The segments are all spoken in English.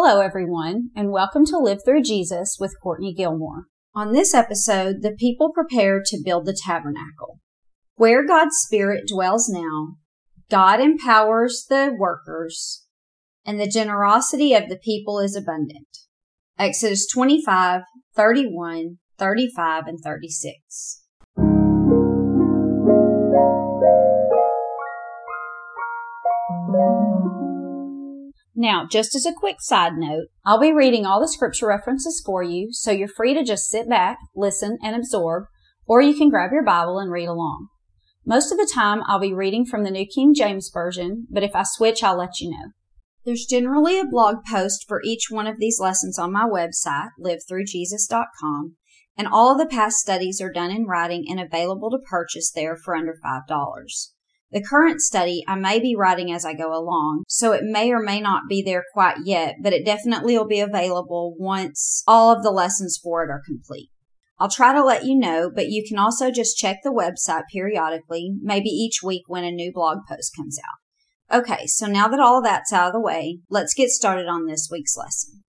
Hello, everyone, and welcome to Live Through Jesus with Courtney Gilmore. On this episode, the people prepare to build the tabernacle. Where God's Spirit dwells now, God empowers the workers, and the generosity of the people is abundant. Exodus 25, 31, 35, and 36. Now, just as a quick side note, I'll be reading all the scripture references for you, so you're free to just sit back, listen, and absorb, or you can grab your Bible and read along. Most of the time, I'll be reading from the New King James Version, but if I switch, I'll let you know. There's generally a blog post for each one of these lessons on my website, livethroughjesus.com, and all of the past studies are done in writing and available to purchase there for under $5. The current study I may be writing as I go along, so it may or may not be there quite yet, but it definitely will be available once all of the lessons for it are complete. I'll try to let you know, but you can also just check the website periodically, maybe each week when a new blog post comes out. Okay, so now that all that's out of the way, let's get started on this week's lesson.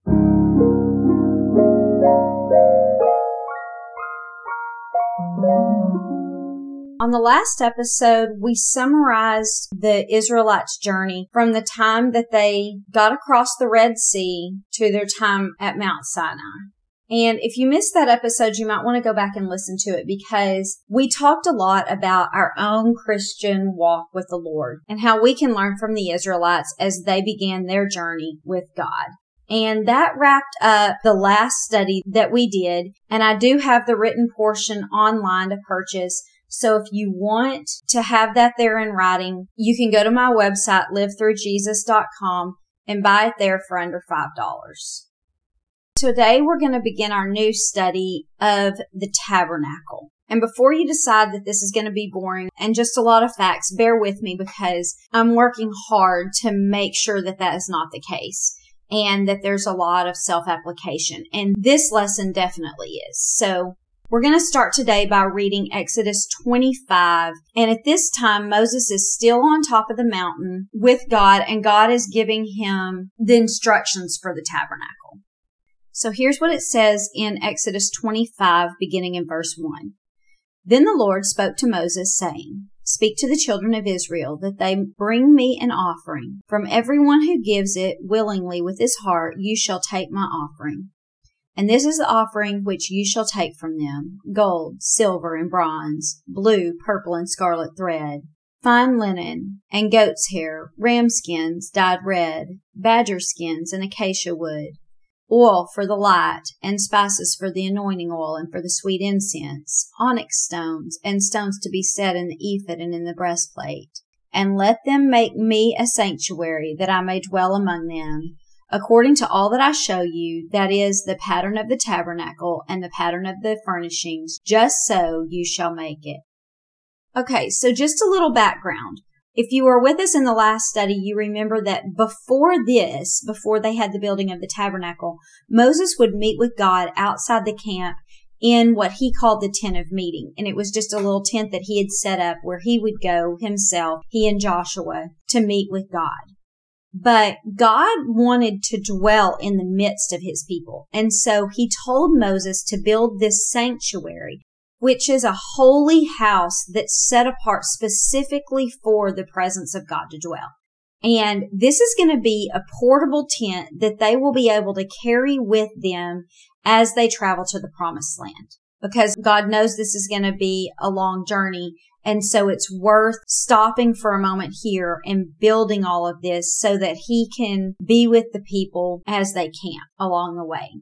On the last episode, we summarized the Israelites' journey from the time that they got across the Red Sea to their time at Mount Sinai. And if you missed that episode, you might want to go back and listen to it because we talked a lot about our own Christian walk with the Lord and how we can learn from the Israelites as they began their journey with God. And that wrapped up the last study that we did. And I do have the written portion online to purchase. So if you want to have that there in writing, you can go to my website, livethroughjesus.com and buy it there for under $5. Today we're going to begin our new study of the tabernacle. And before you decide that this is going to be boring and just a lot of facts, bear with me because I'm working hard to make sure that that is not the case and that there's a lot of self application. And this lesson definitely is. So we're going to start today by reading Exodus 25. And at this time, Moses is still on top of the mountain with God and God is giving him the instructions for the tabernacle. So here's what it says in Exodus 25, beginning in verse 1. Then the Lord spoke to Moses saying, Speak to the children of Israel that they bring me an offering. From everyone who gives it willingly with his heart, you shall take my offering. And this is the offering which you shall take from them gold, silver, and bronze, blue, purple, and scarlet thread, fine linen, and goat's hair, ram skins dyed red, badger skins, and acacia wood, oil for the light, and spices for the anointing oil and for the sweet incense, onyx stones, and stones to be set in the ephod and in the breastplate. And let them make me a sanctuary that I may dwell among them according to all that I show you, that is the pattern of the tabernacle and the pattern of the furnishings, just so you shall make it. Okay, so just a little background. If you were with us in the last study, you remember that before this, before they had the building of the tabernacle, Moses would meet with God outside the camp in what he called the tent of meeting. And it was just a little tent that he had set up where he would go himself, he and Joshua, to meet with God. But God wanted to dwell in the midst of his people. And so he told Moses to build this sanctuary, which is a holy house that's set apart specifically for the presence of God to dwell. And this is going to be a portable tent that they will be able to carry with them as they travel to the promised land because God knows this is going to be a long journey and so it's worth stopping for a moment here and building all of this so that he can be with the people as they camp along the way.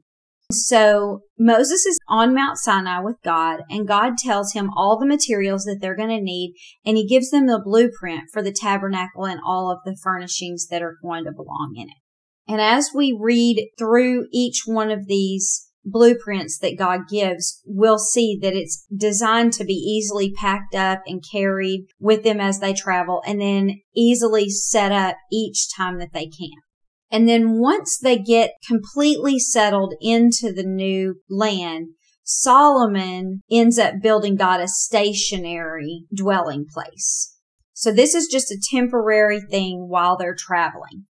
So Moses is on Mount Sinai with God and God tells him all the materials that they're going to need and he gives them the blueprint for the tabernacle and all of the furnishings that are going to belong in it. And as we read through each one of these blueprints that God gives, we'll see that it's designed to be easily packed up and carried with them as they travel and then easily set up each time that they camp. And then once they get completely settled into the new land, Solomon ends up building God a stationary dwelling place. So this is just a temporary thing while they're traveling.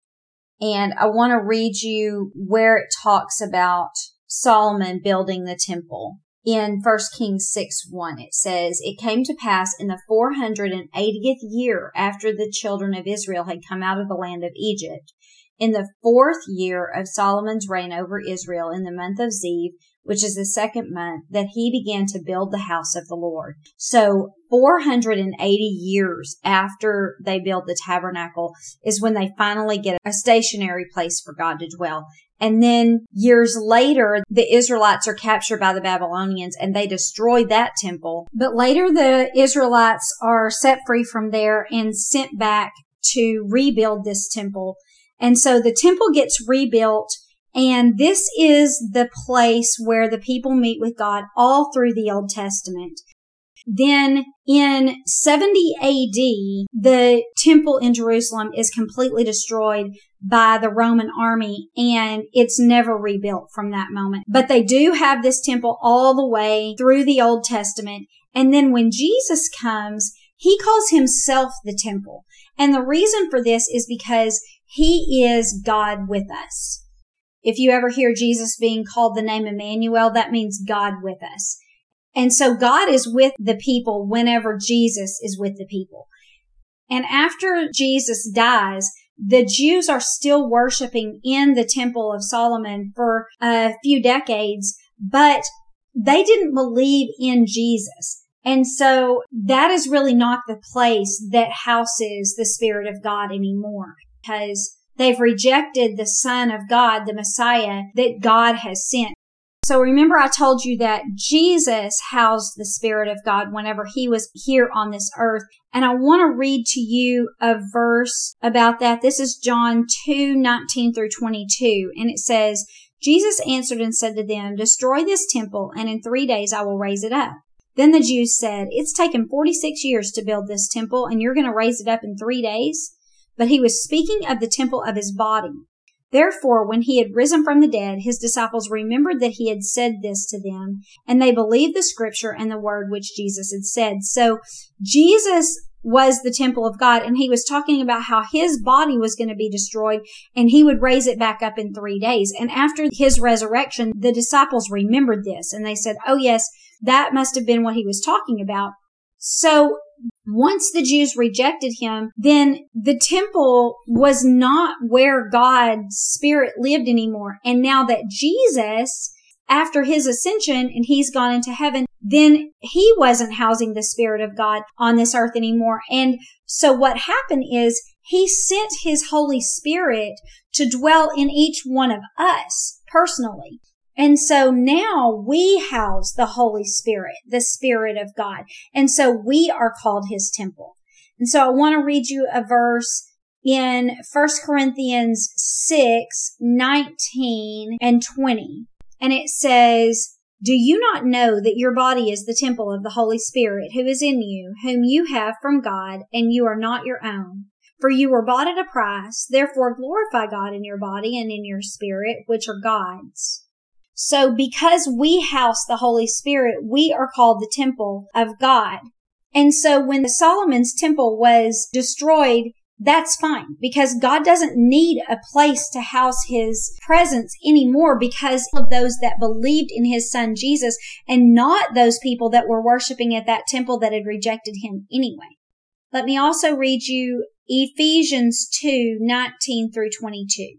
And I want to read you where it talks about Solomon building the temple. In 1 Kings 6 1, it says, It came to pass in the 480th year after the children of Israel had come out of the land of Egypt, in the fourth year of Solomon's reign over Israel, in the month of Ziv, which is the second month, that he began to build the house of the Lord. So 480 years after they build the tabernacle is when they finally get a stationary place for God to dwell. And then years later, the Israelites are captured by the Babylonians and they destroy that temple. But later the Israelites are set free from there and sent back to rebuild this temple. And so the temple gets rebuilt and this is the place where the people meet with God all through the Old Testament. Then in 70 AD, the temple in Jerusalem is completely destroyed by the Roman army and it's never rebuilt from that moment. But they do have this temple all the way through the Old Testament. And then when Jesus comes, he calls himself the temple. And the reason for this is because he is God with us. If you ever hear Jesus being called the name Emmanuel, that means God with us. And so God is with the people whenever Jesus is with the people. And after Jesus dies, the Jews are still worshiping in the temple of Solomon for a few decades, but they didn't believe in Jesus. And so that is really not the place that houses the Spirit of God anymore because They've rejected the Son of God, the Messiah that God has sent. So remember I told you that Jesus housed the Spirit of God whenever he was here on this earth. And I want to read to you a verse about that. This is John 2, 19 through 22. And it says, Jesus answered and said to them, destroy this temple and in three days I will raise it up. Then the Jews said, it's taken 46 years to build this temple and you're going to raise it up in three days? but he was speaking of the temple of his body. Therefore, when he had risen from the dead, his disciples remembered that he had said this to them, and they believed the scripture and the word which Jesus had said. So Jesus was the temple of God, and he was talking about how his body was going to be destroyed and he would raise it back up in three days. And after his resurrection, the disciples remembered this and they said, Oh yes, that must have been what he was talking about. So once the Jews rejected him, then the temple was not where God's spirit lived anymore. And now that Jesus, after his ascension and he's gone into heaven, then he wasn't housing the spirit of God on this earth anymore. And so what happened is he sent his Holy Spirit to dwell in each one of us personally. And so now we house the Holy Spirit, the Spirit of God. And so we are called his temple. And so I want to read you a verse in 1 Corinthians 6, 19 and 20. And it says, do you not know that your body is the temple of the Holy Spirit who is in you, whom you have from God, and you are not your own? For you were bought at a price, therefore glorify God in your body and in your spirit, which are God's. So because we house the Holy Spirit, we are called the temple of God. And so when Solomon's temple was destroyed, that's fine because God doesn't need a place to house his presence anymore because of those that believed in his son Jesus and not those people that were worshiping at that temple that had rejected him anyway. Let me also read you Ephesians 2, 19 through 22.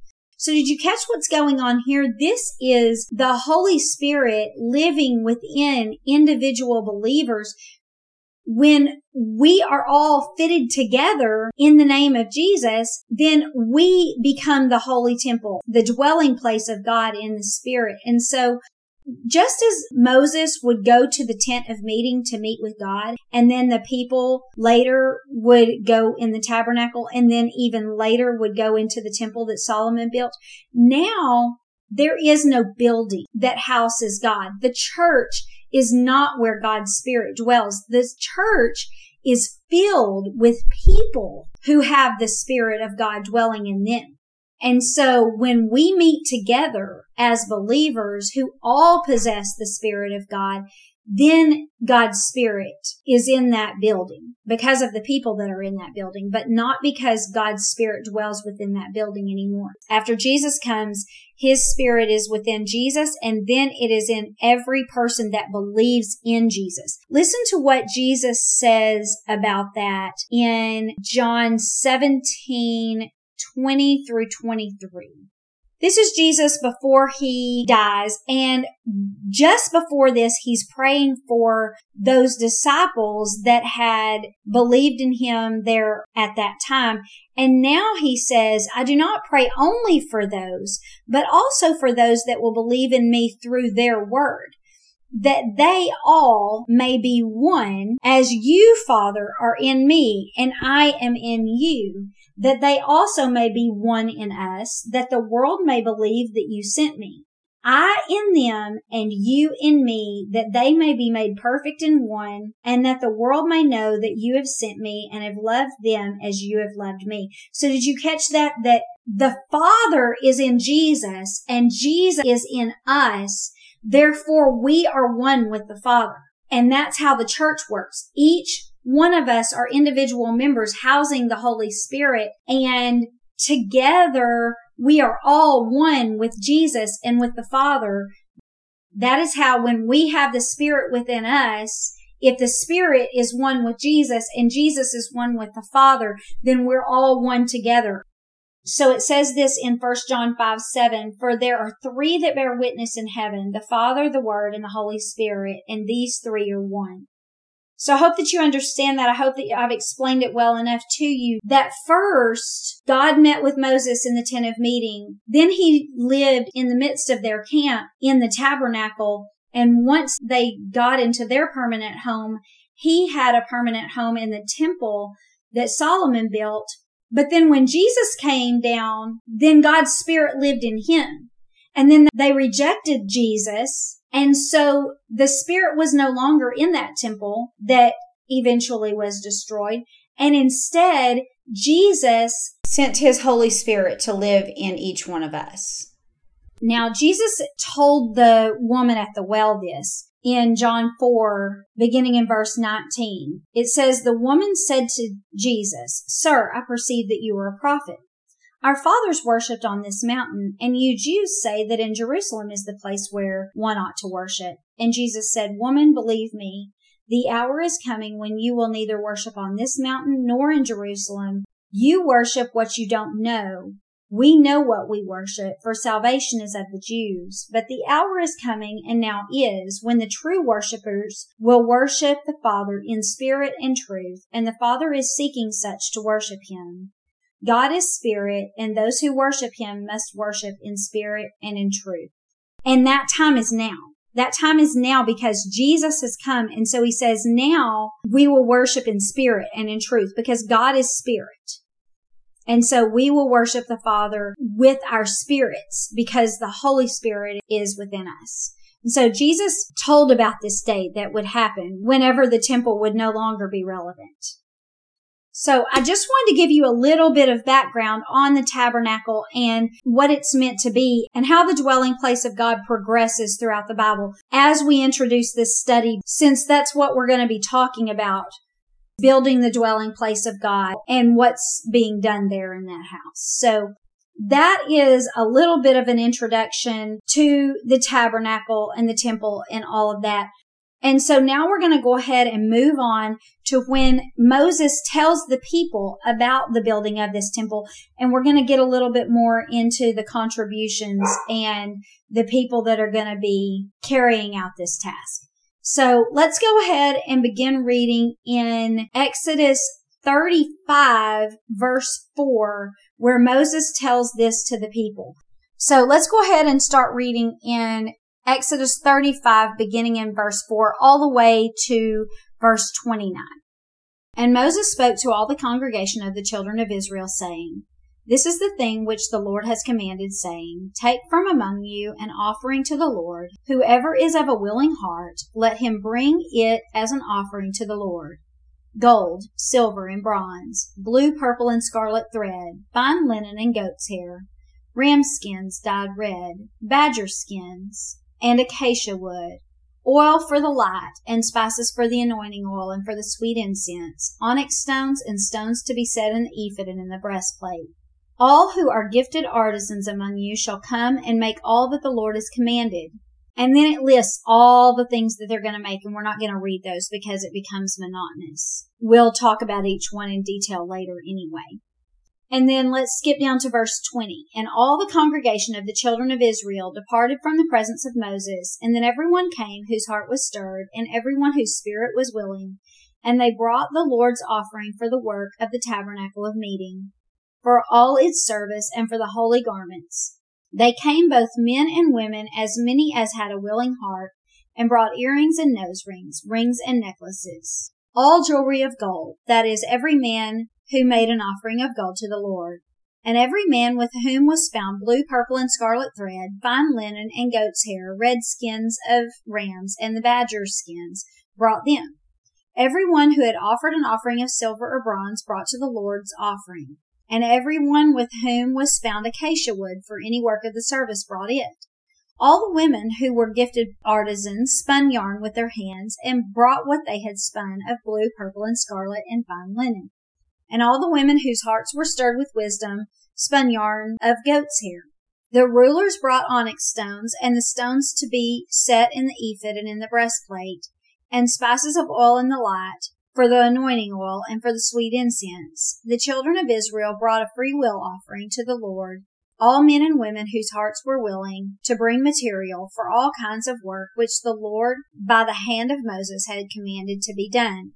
So did you catch what's going on here? This is the Holy Spirit living within individual believers when we are all fitted together in the name of Jesus, then we become the holy temple, the dwelling place of God in the spirit. And so just as Moses would go to the tent of meeting to meet with God, and then the people later would go in the tabernacle, and then even later would go into the temple that Solomon built, now there is no building that houses God. The church is not where God's Spirit dwells. The church is filled with people who have the Spirit of God dwelling in them. And so when we meet together as believers who all possess the Spirit of God, then God's Spirit is in that building because of the people that are in that building, but not because God's Spirit dwells within that building anymore. After Jesus comes, His Spirit is within Jesus and then it is in every person that believes in Jesus. Listen to what Jesus says about that in John 17, 20 through 23. This is Jesus before he dies. And just before this, he's praying for those disciples that had believed in him there at that time. And now he says, I do not pray only for those, but also for those that will believe in me through their word that they all may be one as you, Father, are in me and I am in you, that they also may be one in us, that the world may believe that you sent me. I in them and you in me, that they may be made perfect in one, and that the world may know that you have sent me and have loved them as you have loved me. So did you catch that? That the Father is in Jesus and Jesus is in us Therefore, we are one with the Father. And that's how the church works. Each one of us are individual members housing the Holy Spirit and together we are all one with Jesus and with the Father. That is how when we have the Spirit within us, if the Spirit is one with Jesus and Jesus is one with the Father, then we're all one together. So it says this in 1 John 5, 7, for there are three that bear witness in heaven, the Father, the Word, and the Holy Spirit, and these three are one. So I hope that you understand that. I hope that I've explained it well enough to you that first God met with Moses in the tent of meeting. Then he lived in the midst of their camp in the tabernacle. And once they got into their permanent home, he had a permanent home in the temple that Solomon built but then when Jesus came down, then God's spirit lived in him. And then they rejected Jesus. And so the spirit was no longer in that temple that eventually was destroyed. And instead, Jesus sent his Holy Spirit to live in each one of us. Now, Jesus told the woman at the well this in John 4, beginning in verse 19. It says, The woman said to Jesus, Sir, I perceive that you are a prophet. Our fathers worshipped on this mountain, and you Jews say that in Jerusalem is the place where one ought to worship. And Jesus said, Woman, believe me, the hour is coming when you will neither worship on this mountain nor in Jerusalem. You worship what you don't know. We know what we worship, for salvation is of the Jews. But the hour is coming, and now is, when the true worshippers will worship the Father in spirit and truth, and the Father is seeking such to worship him. God is spirit, and those who worship him must worship in spirit and in truth. And that time is now. That time is now because Jesus has come. And so he says, now we will worship in spirit and in truth because God is spirit. And so we will worship the Father with our spirits because the Holy Spirit is within us. And so Jesus told about this day that would happen whenever the temple would no longer be relevant. So I just wanted to give you a little bit of background on the tabernacle and what it's meant to be and how the dwelling place of God progresses throughout the Bible as we introduce this study, since that's what we're going to be talking about building the dwelling place of God and what's being done there in that house. So that is a little bit of an introduction to the tabernacle and the temple and all of that. And so now we're going to go ahead and move on to when Moses tells the people about the building of this temple. And we're going to get a little bit more into the contributions and the people that are going to be carrying out this task. So let's go ahead and begin reading in Exodus 35 verse 4 where Moses tells this to the people. So let's go ahead and start reading in Exodus 35 beginning in verse 4 all the way to verse 29. And Moses spoke to all the congregation of the children of Israel saying, This is the thing which the Lord has commanded, saying, Take from among you an offering to the Lord. Whoever is of a willing heart, let him bring it as an offering to the Lord. Gold, silver, and bronze, blue, purple, and scarlet thread, fine linen and goat's hair, ram skins dyed red, badger skins, and acacia wood, oil for the light, and spices for the anointing oil and for the sweet incense, onyx stones and stones to be set in the ephod and in the breastplate all who are gifted artisans among you shall come and make all that the Lord has commanded. And then it lists all the things that they're going to make, and we're not going to read those because it becomes monotonous. We'll talk about each one in detail later anyway. And then let's skip down to verse 20. And all the congregation of the children of Israel departed from the presence of Moses, and then everyone came whose heart was stirred, and everyone whose spirit was willing, and they brought the Lord's offering for the work of the tabernacle of meeting for all its service and for the holy garments. They came both men and women, as many as had a willing heart, and brought earrings and nose rings, rings and necklaces, all jewelry of gold, that is, every man who made an offering of gold to the Lord. And every man with whom was found blue, purple, and scarlet thread, fine linen and goat's hair, red skins of rams, and the badger's skins, brought them. Every one who had offered an offering of silver or bronze brought to the Lord's offering and every one with whom was found acacia wood for any work of the service brought it. All the women who were gifted artisans spun yarn with their hands and brought what they had spun of blue, purple, and scarlet and fine linen. And all the women whose hearts were stirred with wisdom spun yarn of goat's hair. The rulers brought onyx stones and the stones to be set in the ephod and in the breastplate, and spices of oil in the light, for the anointing oil and for the sweet incense. The children of Israel brought a free will offering to the Lord, all men and women whose hearts were willing to bring material for all kinds of work which the Lord by the hand of Moses had commanded to be done.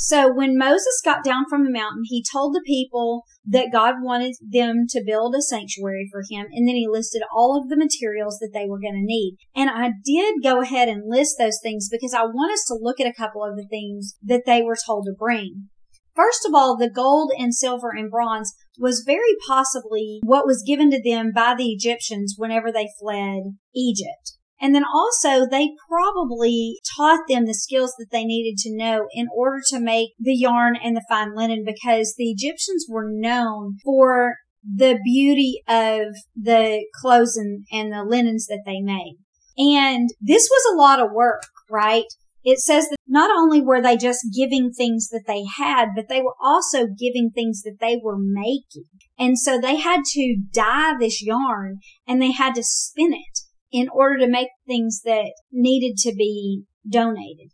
So when Moses got down from the mountain, he told the people that God wanted them to build a sanctuary for him. And then he listed all of the materials that they were going to need. And I did go ahead and list those things because I want us to look at a couple of the things that they were told to bring. First of all, the gold and silver and bronze was very possibly what was given to them by the Egyptians whenever they fled Egypt. And then also they probably taught them the skills that they needed to know in order to make the yarn and the fine linen because the Egyptians were known for the beauty of the clothes and, and the linens that they made. And this was a lot of work, right? It says that not only were they just giving things that they had, but they were also giving things that they were making. And so they had to dye this yarn and they had to spin it in order to make things that needed to be donated.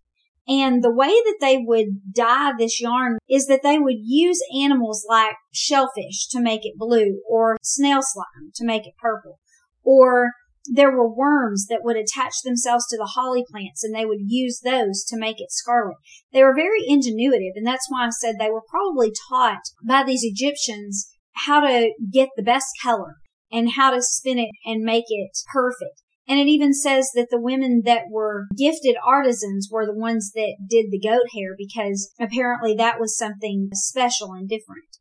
And the way that they would dye this yarn is that they would use animals like shellfish to make it blue or snail slime to make it purple. Or there were worms that would attach themselves to the holly plants and they would use those to make it scarlet. They were very ingenuitive and that's why I said they were probably taught by these Egyptians how to get the best color and how to spin it and make it perfect. And it even says that the women that were gifted artisans were the ones that did the goat hair because apparently that was something special and different.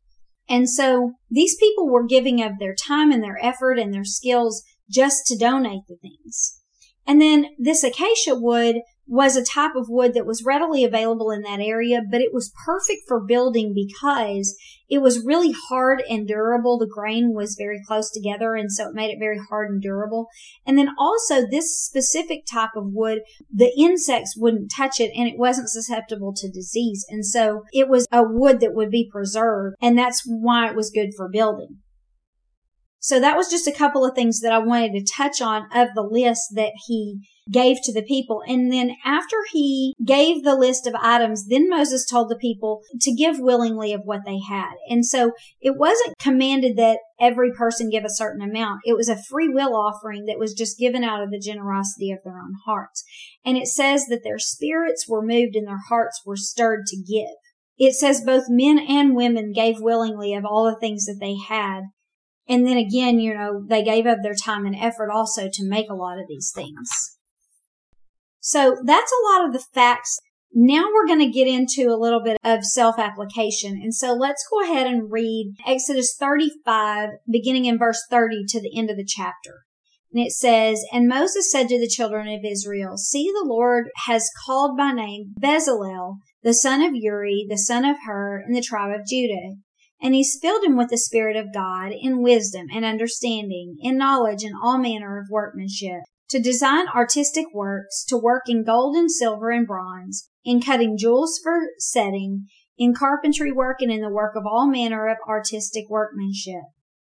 And so these people were giving of their time and their effort and their skills just to donate the things. And then this acacia wood was a type of wood that was readily available in that area, but it was perfect for building because it was really hard and durable. The grain was very close together, and so it made it very hard and durable. And then also this specific type of wood, the insects wouldn't touch it and it wasn't susceptible to disease. And so it was a wood that would be preserved, and that's why it was good for building. So that was just a couple of things that I wanted to touch on of the list that he gave to the people. And then after he gave the list of items, then Moses told the people to give willingly of what they had. And so it wasn't commanded that every person give a certain amount. It was a free will offering that was just given out of the generosity of their own hearts. And it says that their spirits were moved and their hearts were stirred to give. It says both men and women gave willingly of all the things that they had. And then again, you know, they gave up their time and effort also to make a lot of these things. So that's a lot of the facts now we're going to get into a little bit of self application. And so let's go ahead and read Exodus 35, beginning in verse 30 to the end of the chapter. And it says, And Moses said to the children of Israel, See, the Lord has called by name Bezalel, the son of Uri, the son of Hur, in the tribe of Judah. And he's filled him with the Spirit of God in wisdom and understanding, in knowledge and all manner of workmanship, to design artistic works, to work in gold and silver and bronze, in cutting jewels for setting, in carpentry work and in the work of all manner of artistic workmanship.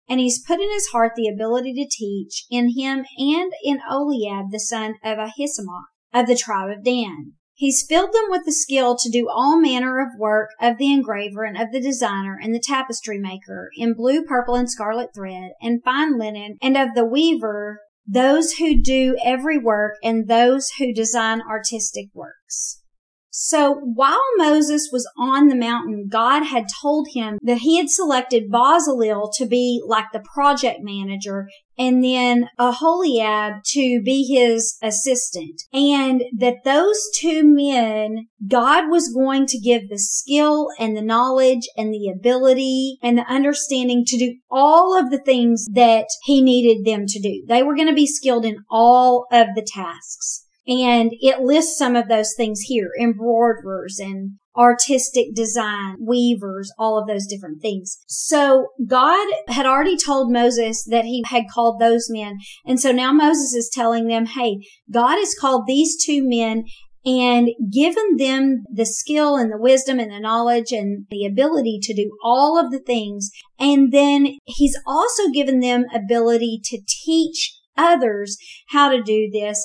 And he's put in his heart the ability to teach in him and in Aholiab, the son of Ahisamach of the tribe of Dan. He's filled them with the skill to do all manner of work of the engraver and of the designer and the tapestry maker in blue, purple, and scarlet thread and fine linen and of the weaver, those who do every work and those who design artistic works. So while Moses was on the mountain, God had told him that he had selected Bezalel to be like the project manager and then Aholiab to be his assistant. And that those two men, God was going to give the skill and the knowledge and the ability and the understanding to do all of the things that he needed them to do. They were going to be skilled in all of the tasks. And it lists some of those things here, embroiderers and artistic design, weavers, all of those different things. So God had already told Moses that he had called those men. And so now Moses is telling them, Hey, God has called these two men and given them the skill and the wisdom and the knowledge and the ability to do all of the things. And then he's also given them ability to teach others how to do this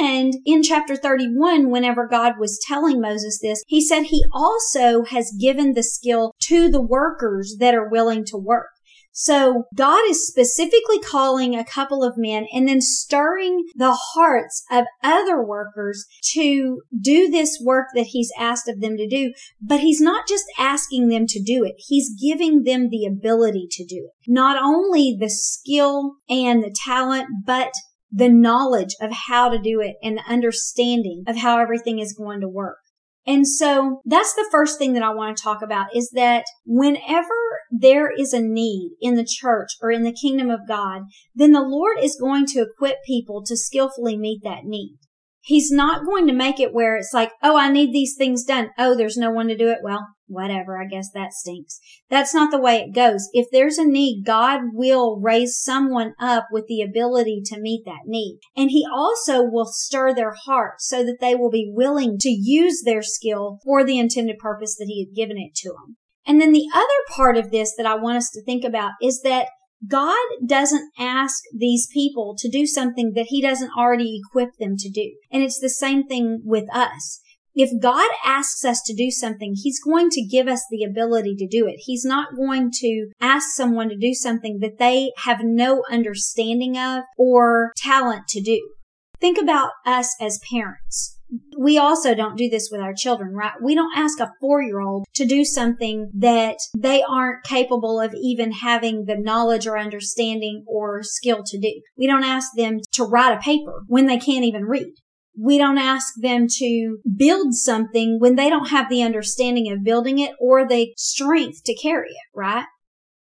and in chapter 31, whenever God was telling Moses this, he said he also has given the skill to the workers that are willing to work. So God is specifically calling a couple of men and then stirring the hearts of other workers to do this work that he's asked of them to do. But he's not just asking them to do it. He's giving them the ability to do it. Not only the skill and the talent, but the knowledge of how to do it and the understanding of how everything is going to work. And so that's the first thing that I want to talk about is that whenever there is a need in the church or in the kingdom of God, then the Lord is going to equip people to skillfully meet that need. He's not going to make it where it's like, oh, I need these things done. Oh, there's no one to do it. Well, whatever. I guess that stinks. That's not the way it goes. If there's a need, God will raise someone up with the ability to meet that need. And he also will stir their heart so that they will be willing to use their skill for the intended purpose that he had given it to them. And then the other part of this that I want us to think about is that God doesn't ask these people to do something that he doesn't already equip them to do. And it's the same thing with us. If God asks us to do something, He's going to give us the ability to do it. He's not going to ask someone to do something that they have no understanding of or talent to do. Think about us as parents we also don't do this with our children, right? We don't ask a four year old to do something that they aren't capable of even having the knowledge or understanding or skill to do. We don't ask them to write a paper when they can't even read. We don't ask them to build something when they don't have the understanding of building it or the strength to carry it, right?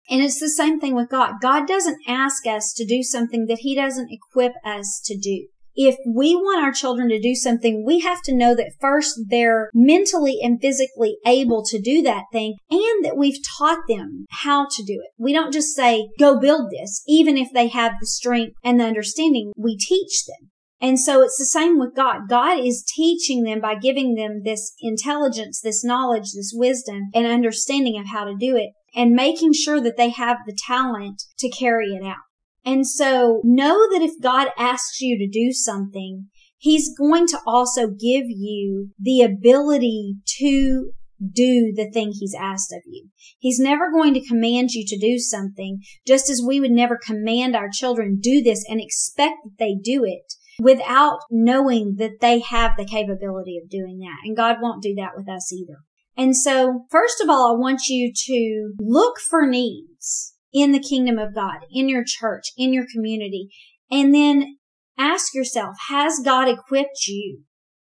And it's the same thing with God. God doesn't ask us to do something that He doesn't equip us to do if we want our children to do something, we have to know that first they're mentally and physically able to do that thing and that we've taught them how to do it. We don't just say, go build this. Even if they have the strength and the understanding, we teach them. And so it's the same with God. God is teaching them by giving them this intelligence, this knowledge, this wisdom and understanding of how to do it and making sure that they have the talent to carry it out. And so know that if God asks you to do something, He's going to also give you the ability to do the thing He's asked of you. He's never going to command you to do something, just as we would never command our children do this and expect that they do it without knowing that they have the capability of doing that. And God won't do that with us either. And so, first of all, I want you to look for needs in the kingdom of God, in your church, in your community. And then ask yourself, has God equipped you?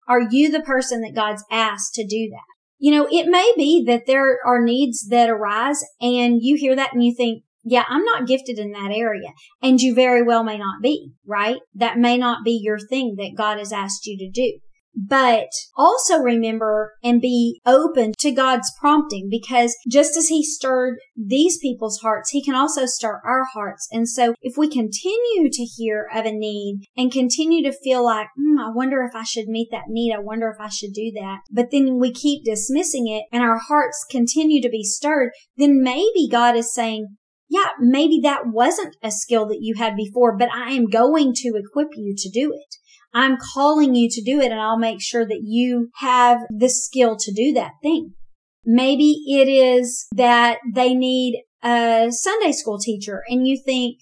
Are you the person that God's asked to do that? You know, it may be that there are needs that arise and you hear that and you think, yeah, I'm not gifted in that area. And you very well may not be, right? That may not be your thing that God has asked you to do. But also remember and be open to God's prompting because just as He stirred these people's hearts, He can also stir our hearts. And so if we continue to hear of a need and continue to feel like, mm, I wonder if I should meet that need. I wonder if I should do that. But then we keep dismissing it and our hearts continue to be stirred, then maybe God is saying, yeah, maybe that wasn't a skill that you had before, but I am going to equip you to do it. I'm calling you to do it and I'll make sure that you have the skill to do that thing. Maybe it is that they need a Sunday school teacher and you think,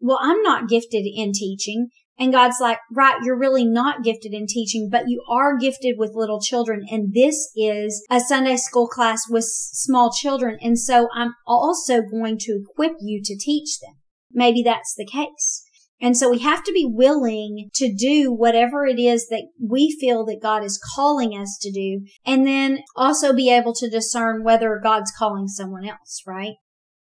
well, I'm not gifted in teaching. And God's like, right, you're really not gifted in teaching, but you are gifted with little children. And this is a Sunday school class with small children. And so I'm also going to equip you to teach them. Maybe that's the case. And so we have to be willing to do whatever it is that we feel that God is calling us to do. And then also be able to discern whether God's calling someone else, right?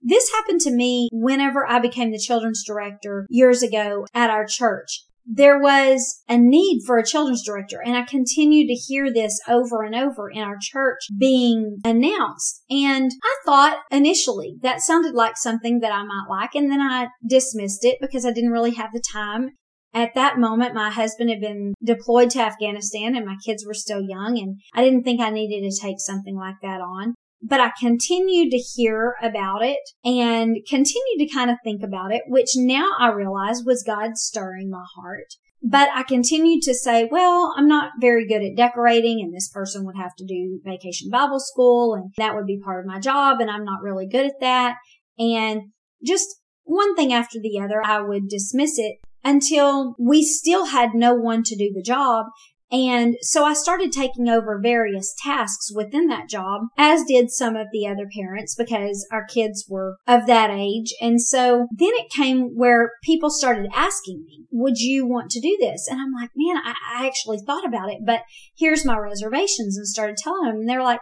This happened to me whenever I became the children's director years ago at our church there was a need for a children's director. And I continued to hear this over and over in our church being announced. And I thought initially that sounded like something that I might like. And then I dismissed it because I didn't really have the time. At that moment, my husband had been deployed to Afghanistan and my kids were still young and I didn't think I needed to take something like that on but I continued to hear about it and continued to kind of think about it, which now I realize was God stirring my heart. But I continued to say, well, I'm not very good at decorating and this person would have to do vacation Bible school and that would be part of my job and I'm not really good at that. And just one thing after the other, I would dismiss it until we still had no one to do the job. And so I started taking over various tasks within that job, as did some of the other parents because our kids were of that age. And so then it came where people started asking me, would you want to do this? And I'm like, man, I, I actually thought about it, but here's my reservations and started telling them. And they're like,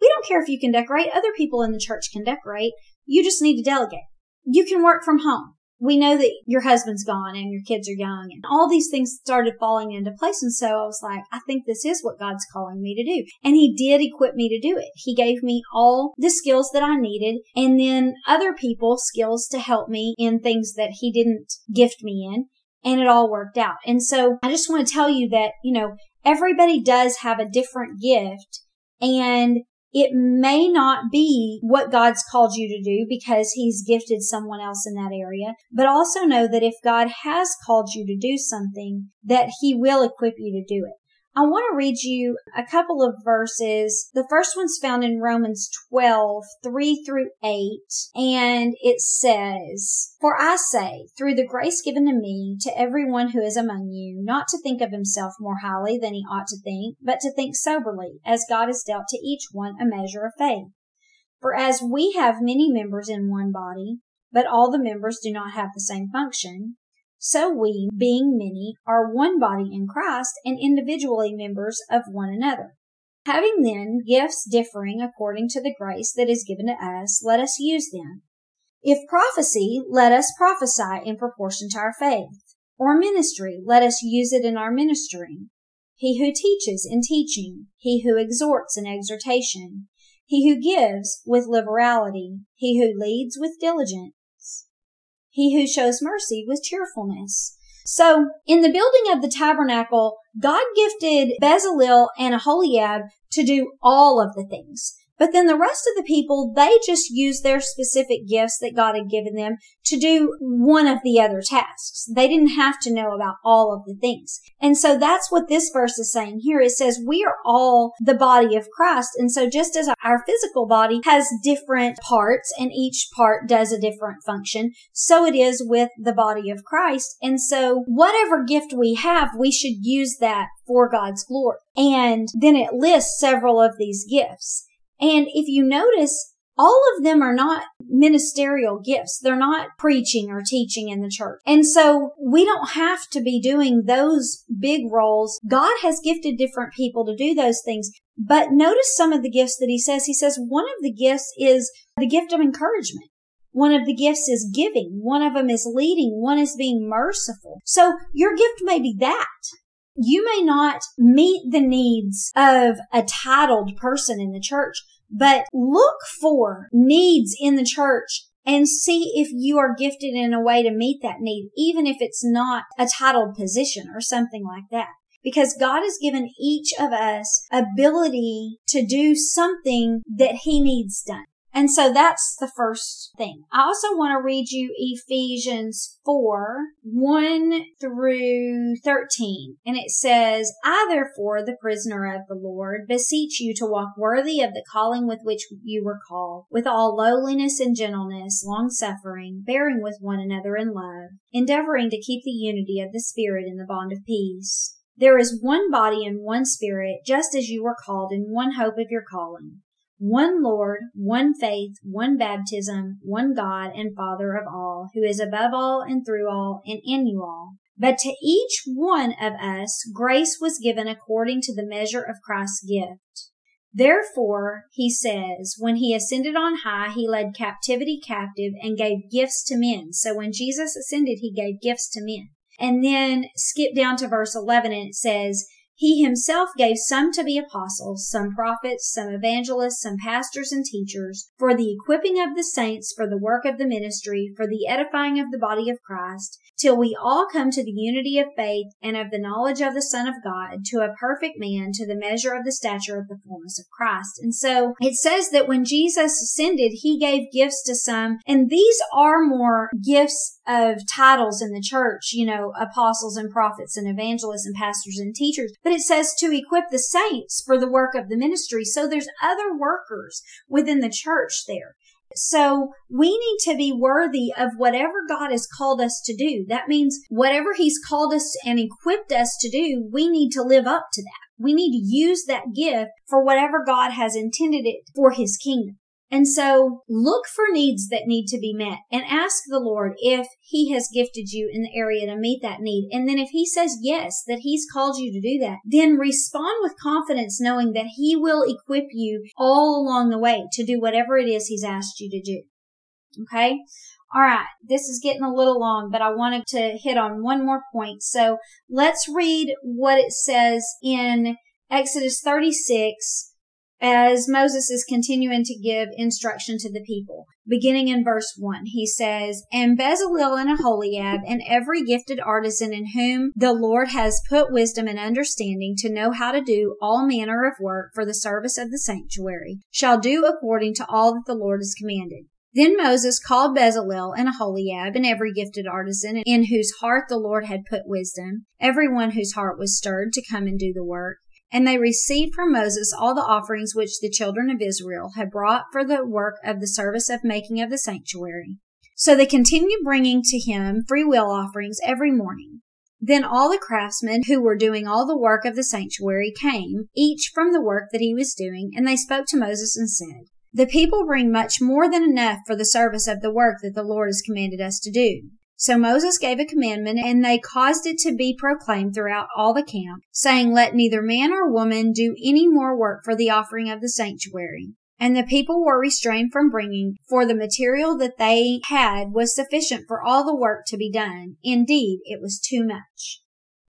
we don't care if you can decorate. Other people in the church can decorate. You just need to delegate. You can work from home we know that your husband's gone and your kids are young and all these things started falling into place. And so I was like, I think this is what God's calling me to do. And he did equip me to do it. He gave me all the skills that I needed and then other people skills to help me in things that he didn't gift me in. And it all worked out. And so I just want to tell you that, you know, everybody does have a different gift and it may not be what God's called you to do because he's gifted someone else in that area, but also know that if God has called you to do something, that he will equip you to do it. I want to read you a couple of verses. The first one's found in Romans 12, 3 through 8, and it says, For I say, through the grace given to me, to everyone who is among you, not to think of himself more highly than he ought to think, but to think soberly, as God has dealt to each one a measure of faith. For as we have many members in one body, but all the members do not have the same function, so we, being many, are one body in Christ and individually members of one another. Having then gifts differing according to the grace that is given to us, let us use them. If prophecy, let us prophesy in proportion to our faith. Or ministry, let us use it in our ministering. He who teaches in teaching, he who exhorts in exhortation, he who gives with liberality, he who leads with diligence, he who shows mercy with cheerfulness. So in the building of the tabernacle, God gifted Bezalel and Aholiab to do all of the things. But then the rest of the people, they just used their specific gifts that God had given them to do one of the other tasks. They didn't have to know about all of the things. And so that's what this verse is saying here. It says we are all the body of Christ. And so just as our physical body has different parts and each part does a different function, so it is with the body of Christ. And so whatever gift we have, we should use that for God's glory. And then it lists several of these gifts. And if you notice, all of them are not ministerial gifts. They're not preaching or teaching in the church. And so we don't have to be doing those big roles. God has gifted different people to do those things. But notice some of the gifts that he says. He says one of the gifts is the gift of encouragement. One of the gifts is giving. One of them is leading. One is being merciful. So your gift may be that. You may not meet the needs of a titled person in the church, but look for needs in the church and see if you are gifted in a way to meet that need, even if it's not a titled position or something like that. Because God has given each of us ability to do something that he needs done. And so that's the first thing. I also want to read you Ephesians 4, 1 through 13. And it says, I therefore, the prisoner of the Lord, beseech you to walk worthy of the calling with which you were called, with all lowliness and gentleness, long suffering, bearing with one another in love, endeavoring to keep the unity of the Spirit in the bond of peace. There is one body and one spirit, just as you were called in one hope of your calling one Lord, one faith, one baptism, one God and Father of all, who is above all and through all and in you all. But to each one of us grace was given according to the measure of Christ's gift. Therefore, he says, when he ascended on high, he led captivity captive and gave gifts to men. So when Jesus ascended, he gave gifts to men. And then skip down to verse 11 and it says, he himself gave some to be apostles, some prophets, some evangelists, some pastors and teachers, for the equipping of the saints, for the work of the ministry, for the edifying of the body of Christ, till we all come to the unity of faith and of the knowledge of the Son of God, to a perfect man, to the measure of the stature of the fullness of Christ. And so it says that when Jesus ascended, he gave gifts to some, and these are more gifts of titles in the church, you know, apostles and prophets and evangelists and pastors and teachers. But it says to equip the saints for the work of the ministry. So there's other workers within the church there. So we need to be worthy of whatever God has called us to do. That means whatever he's called us and equipped us to do, we need to live up to that. We need to use that gift for whatever God has intended it for his kingdom. And so look for needs that need to be met and ask the Lord if he has gifted you in the area to meet that need. And then if he says yes, that he's called you to do that, then respond with confidence knowing that he will equip you all along the way to do whatever it is he's asked you to do. Okay. All right. This is getting a little long, but I wanted to hit on one more point. So let's read what it says in Exodus 36 as Moses is continuing to give instruction to the people. Beginning in verse 1, he says, And Bezalel and Aholiab and every gifted artisan in whom the Lord has put wisdom and understanding to know how to do all manner of work for the service of the sanctuary shall do according to all that the Lord has commanded. Then Moses called Bezalel and Aholiab and every gifted artisan in whose heart the Lord had put wisdom, every one whose heart was stirred to come and do the work. And they received from Moses all the offerings which the children of Israel had brought for the work of the service of making of the sanctuary. So they continued bringing to him free will offerings every morning. Then all the craftsmen who were doing all the work of the sanctuary came, each from the work that he was doing, and they spoke to Moses and said, The people bring much more than enough for the service of the work that the Lord has commanded us to do. So Moses gave a commandment, and they caused it to be proclaimed throughout all the camp, saying, Let neither man or woman do any more work for the offering of the sanctuary. And the people were restrained from bringing, for the material that they had was sufficient for all the work to be done. Indeed, it was too much.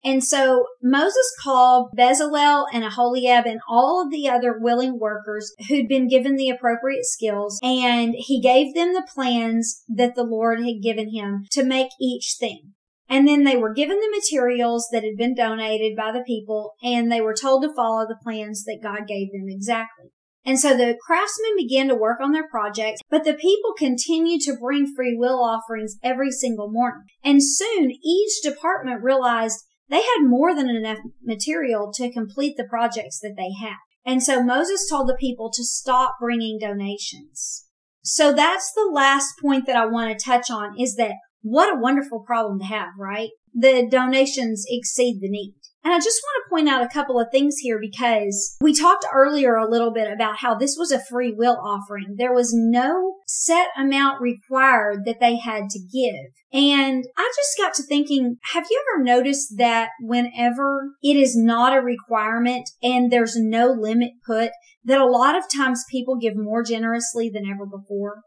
And so Moses called Bezalel and Aholiab and all of the other willing workers who'd been given the appropriate skills and he gave them the plans that the Lord had given him to make each thing. And then they were given the materials that had been donated by the people and they were told to follow the plans that God gave them exactly. And so the craftsmen began to work on their projects, but the people continued to bring free will offerings every single morning. And soon each department realized they had more than enough material to complete the projects that they had. And so Moses told the people to stop bringing donations. So that's the last point that I want to touch on is that what a wonderful problem to have, right? The donations exceed the need. And I just want to point out a couple of things here because we talked earlier a little bit about how this was a free will offering. There was no set amount required that they had to give. And I just got to thinking, have you ever noticed that whenever it is not a requirement and there's no limit put, that a lot of times people give more generously than ever before?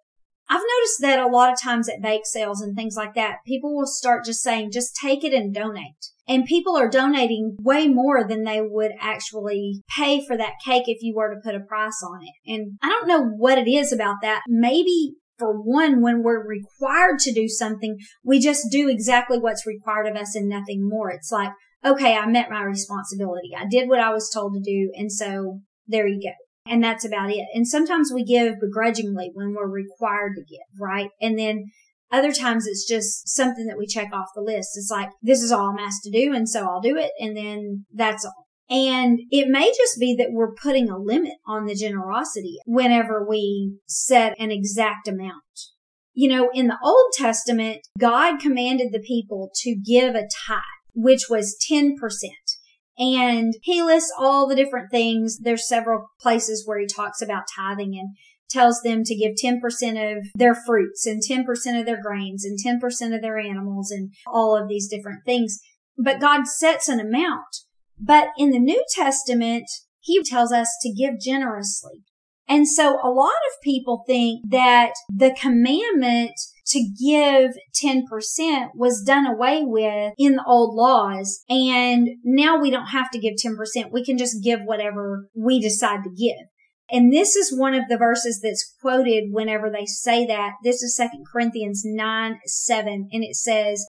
I've noticed that a lot of times at bake sales and things like that, people will start just saying, just take it and donate. And people are donating way more than they would actually pay for that cake if you were to put a price on it. And I don't know what it is about that. Maybe for one, when we're required to do something, we just do exactly what's required of us and nothing more. It's like, okay, I met my responsibility. I did what I was told to do. And so there you go. And that's about it. And sometimes we give begrudgingly when we're required to give, right? And then other times it's just something that we check off the list. It's like, this is all I'm asked to do. And so I'll do it. And then that's all. And it may just be that we're putting a limit on the generosity whenever we set an exact amount. You know, in the Old Testament, God commanded the people to give a tithe, which was 10%. And he lists all the different things. There's several places where he talks about tithing and tells them to give 10% of their fruits and 10% of their grains and 10% of their animals and all of these different things. But God sets an amount. But in the New Testament, he tells us to give generously. And so a lot of people think that the commandment to give 10% was done away with in the old laws. And now we don't have to give 10%. We can just give whatever we decide to give. And this is one of the verses that's quoted whenever they say that. This is 2 Corinthians 9, 7, and it says,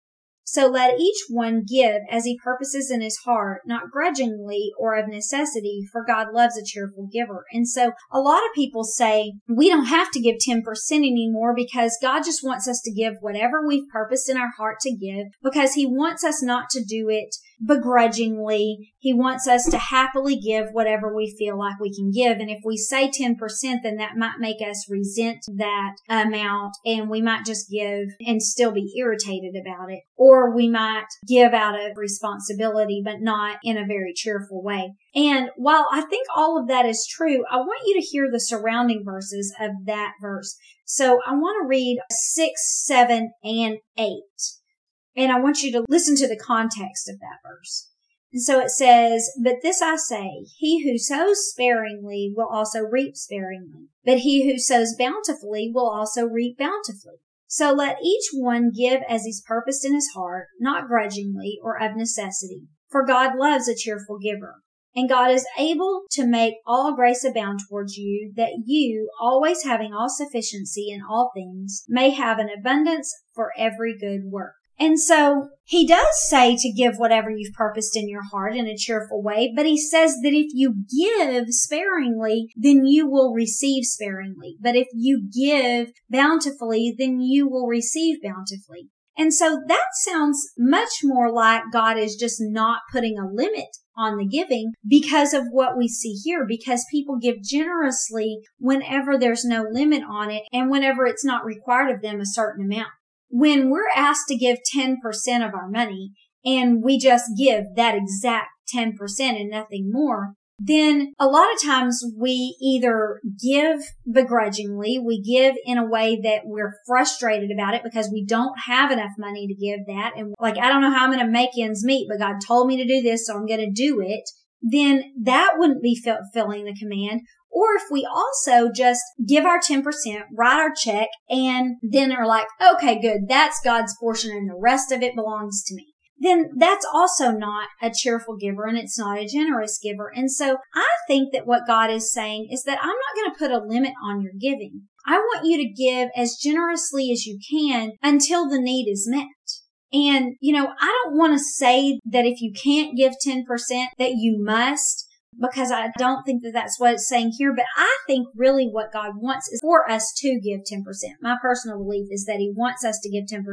so let each one give as he purposes in his heart, not grudgingly or of necessity, for God loves a cheerful giver. And so a lot of people say we don't have to give 10% anymore because God just wants us to give whatever we've purposed in our heart to give because he wants us not to do it begrudgingly. He wants us to happily give whatever we feel like we can give. And if we say 10%, then that might make us resent that amount and we might just give and still be irritated about it. Or we might give out of responsibility, but not in a very cheerful way. And while I think all of that is true, I want you to hear the surrounding verses of that verse. So I want to read six, seven, and eight. And I want you to listen to the context of that verse. And so it says, But this I say, he who sows sparingly will also reap sparingly, but he who sows bountifully will also reap bountifully. So let each one give as he's purposed in his heart, not grudgingly or of necessity, for God loves a cheerful giver. And God is able to make all grace abound towards you, that you, always having all sufficiency in all things, may have an abundance for every good work. And so he does say to give whatever you've purposed in your heart in a cheerful way, but he says that if you give sparingly, then you will receive sparingly. But if you give bountifully, then you will receive bountifully. And so that sounds much more like God is just not putting a limit on the giving because of what we see here, because people give generously whenever there's no limit on it and whenever it's not required of them a certain amount when we're asked to give 10% of our money and we just give that exact 10% and nothing more, then a lot of times we either give begrudgingly, we give in a way that we're frustrated about it because we don't have enough money to give that. And like, I don't know how I'm going to make ends meet, but God told me to do this, so I'm going to do it. Then that wouldn't be fulfilling the command. Or if we also just give our 10%, write our check, and then are like, okay, good, that's God's portion and the rest of it belongs to me. Then that's also not a cheerful giver and it's not a generous giver. And so I think that what God is saying is that I'm not going to put a limit on your giving. I want you to give as generously as you can until the need is met. And, you know, I don't want to say that if you can't give 10% that you must because I don't think that that's what it's saying here. But I think really what God wants is for us to give 10%. My personal belief is that he wants us to give 10%,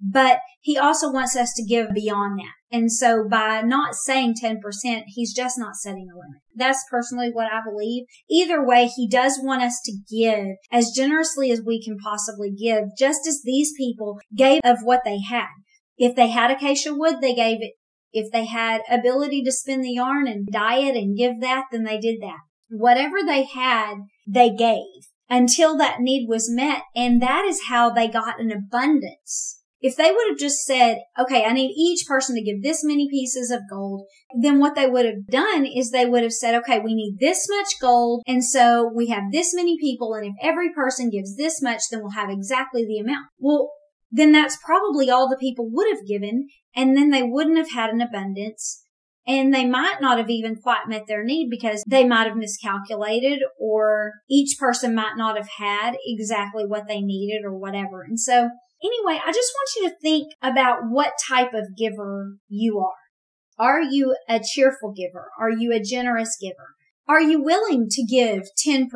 but he also wants us to give beyond that. And so by not saying 10%, he's just not setting a limit. That's personally what I believe. Either way, he does want us to give as generously as we can possibly give, just as these people gave of what they had. If they had acacia wood, they gave it If they had ability to spin the yarn and dye it and give that, then they did that. Whatever they had, they gave until that need was met. And that is how they got an abundance. If they would have just said, okay, I need each person to give this many pieces of gold, then what they would have done is they would have said, okay, we need this much gold. And so we have this many people. And if every person gives this much, then we'll have exactly the amount. Well, then that's probably all the people would have given. And then they wouldn't have had an abundance and they might not have even quite met their need because they might have miscalculated or each person might not have had exactly what they needed or whatever. And so anyway, I just want you to think about what type of giver you are. Are you a cheerful giver? Are you a generous giver? Are you willing to give 10%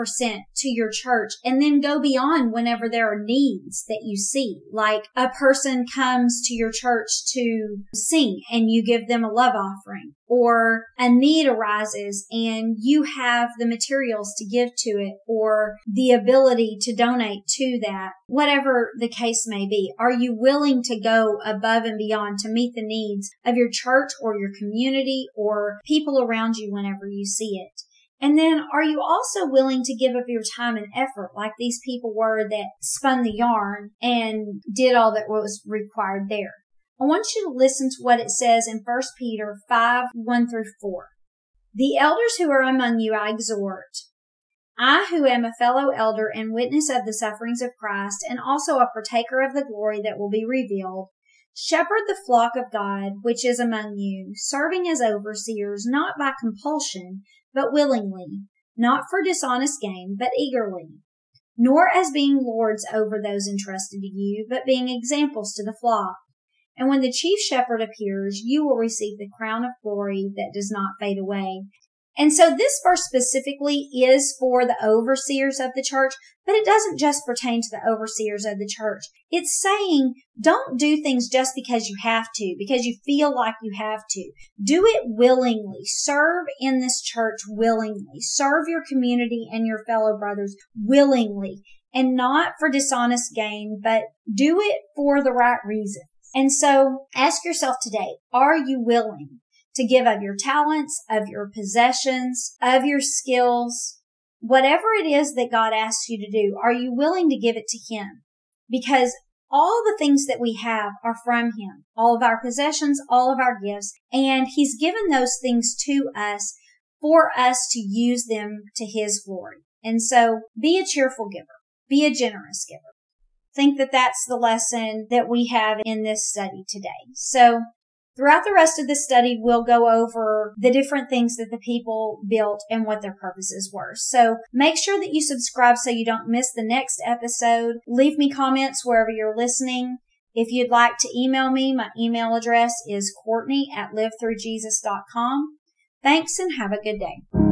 to your church and then go beyond whenever there are needs that you see? Like a person comes to your church to sing and you give them a love offering or a need arises and you have the materials to give to it or the ability to donate to that, whatever the case may be. Are you willing to go above and beyond to meet the needs of your church or your community or people around you whenever you see it? And then are you also willing to give up your time and effort like these people were that spun the yarn and did all that was required there? I want you to listen to what it says in 1 Peter 5, 1 through 4. The elders who are among you I exhort. I who am a fellow elder and witness of the sufferings of Christ and also a partaker of the glory that will be revealed, shepherd the flock of God which is among you, serving as overseers not by compulsion, but willingly, not for dishonest gain, but eagerly, nor as being lords over those entrusted to you, but being examples to the flock. And when the chief shepherd appears, you will receive the crown of glory that does not fade away. And so this verse specifically is for the overseers of the church, but it doesn't just pertain to the overseers of the church. It's saying don't do things just because you have to, because you feel like you have to. Do it willingly. Serve in this church willingly. Serve your community and your fellow brothers willingly and not for dishonest gain, but do it for the right reason. And so ask yourself today, are you willing to give of your talents, of your possessions, of your skills, whatever it is that God asks you to do, are you willing to give it to Him? Because all the things that we have are from Him. All of our possessions, all of our gifts, and He's given those things to us for us to use them to His glory. And so be a cheerful giver. Be a generous giver. Think that that's the lesson that we have in this study today. So Throughout the rest of the study, we'll go over the different things that the people built and what their purposes were. So make sure that you subscribe so you don't miss the next episode. Leave me comments wherever you're listening. If you'd like to email me, my email address is Courtney at livethroughjesus.com. Thanks and have a good day.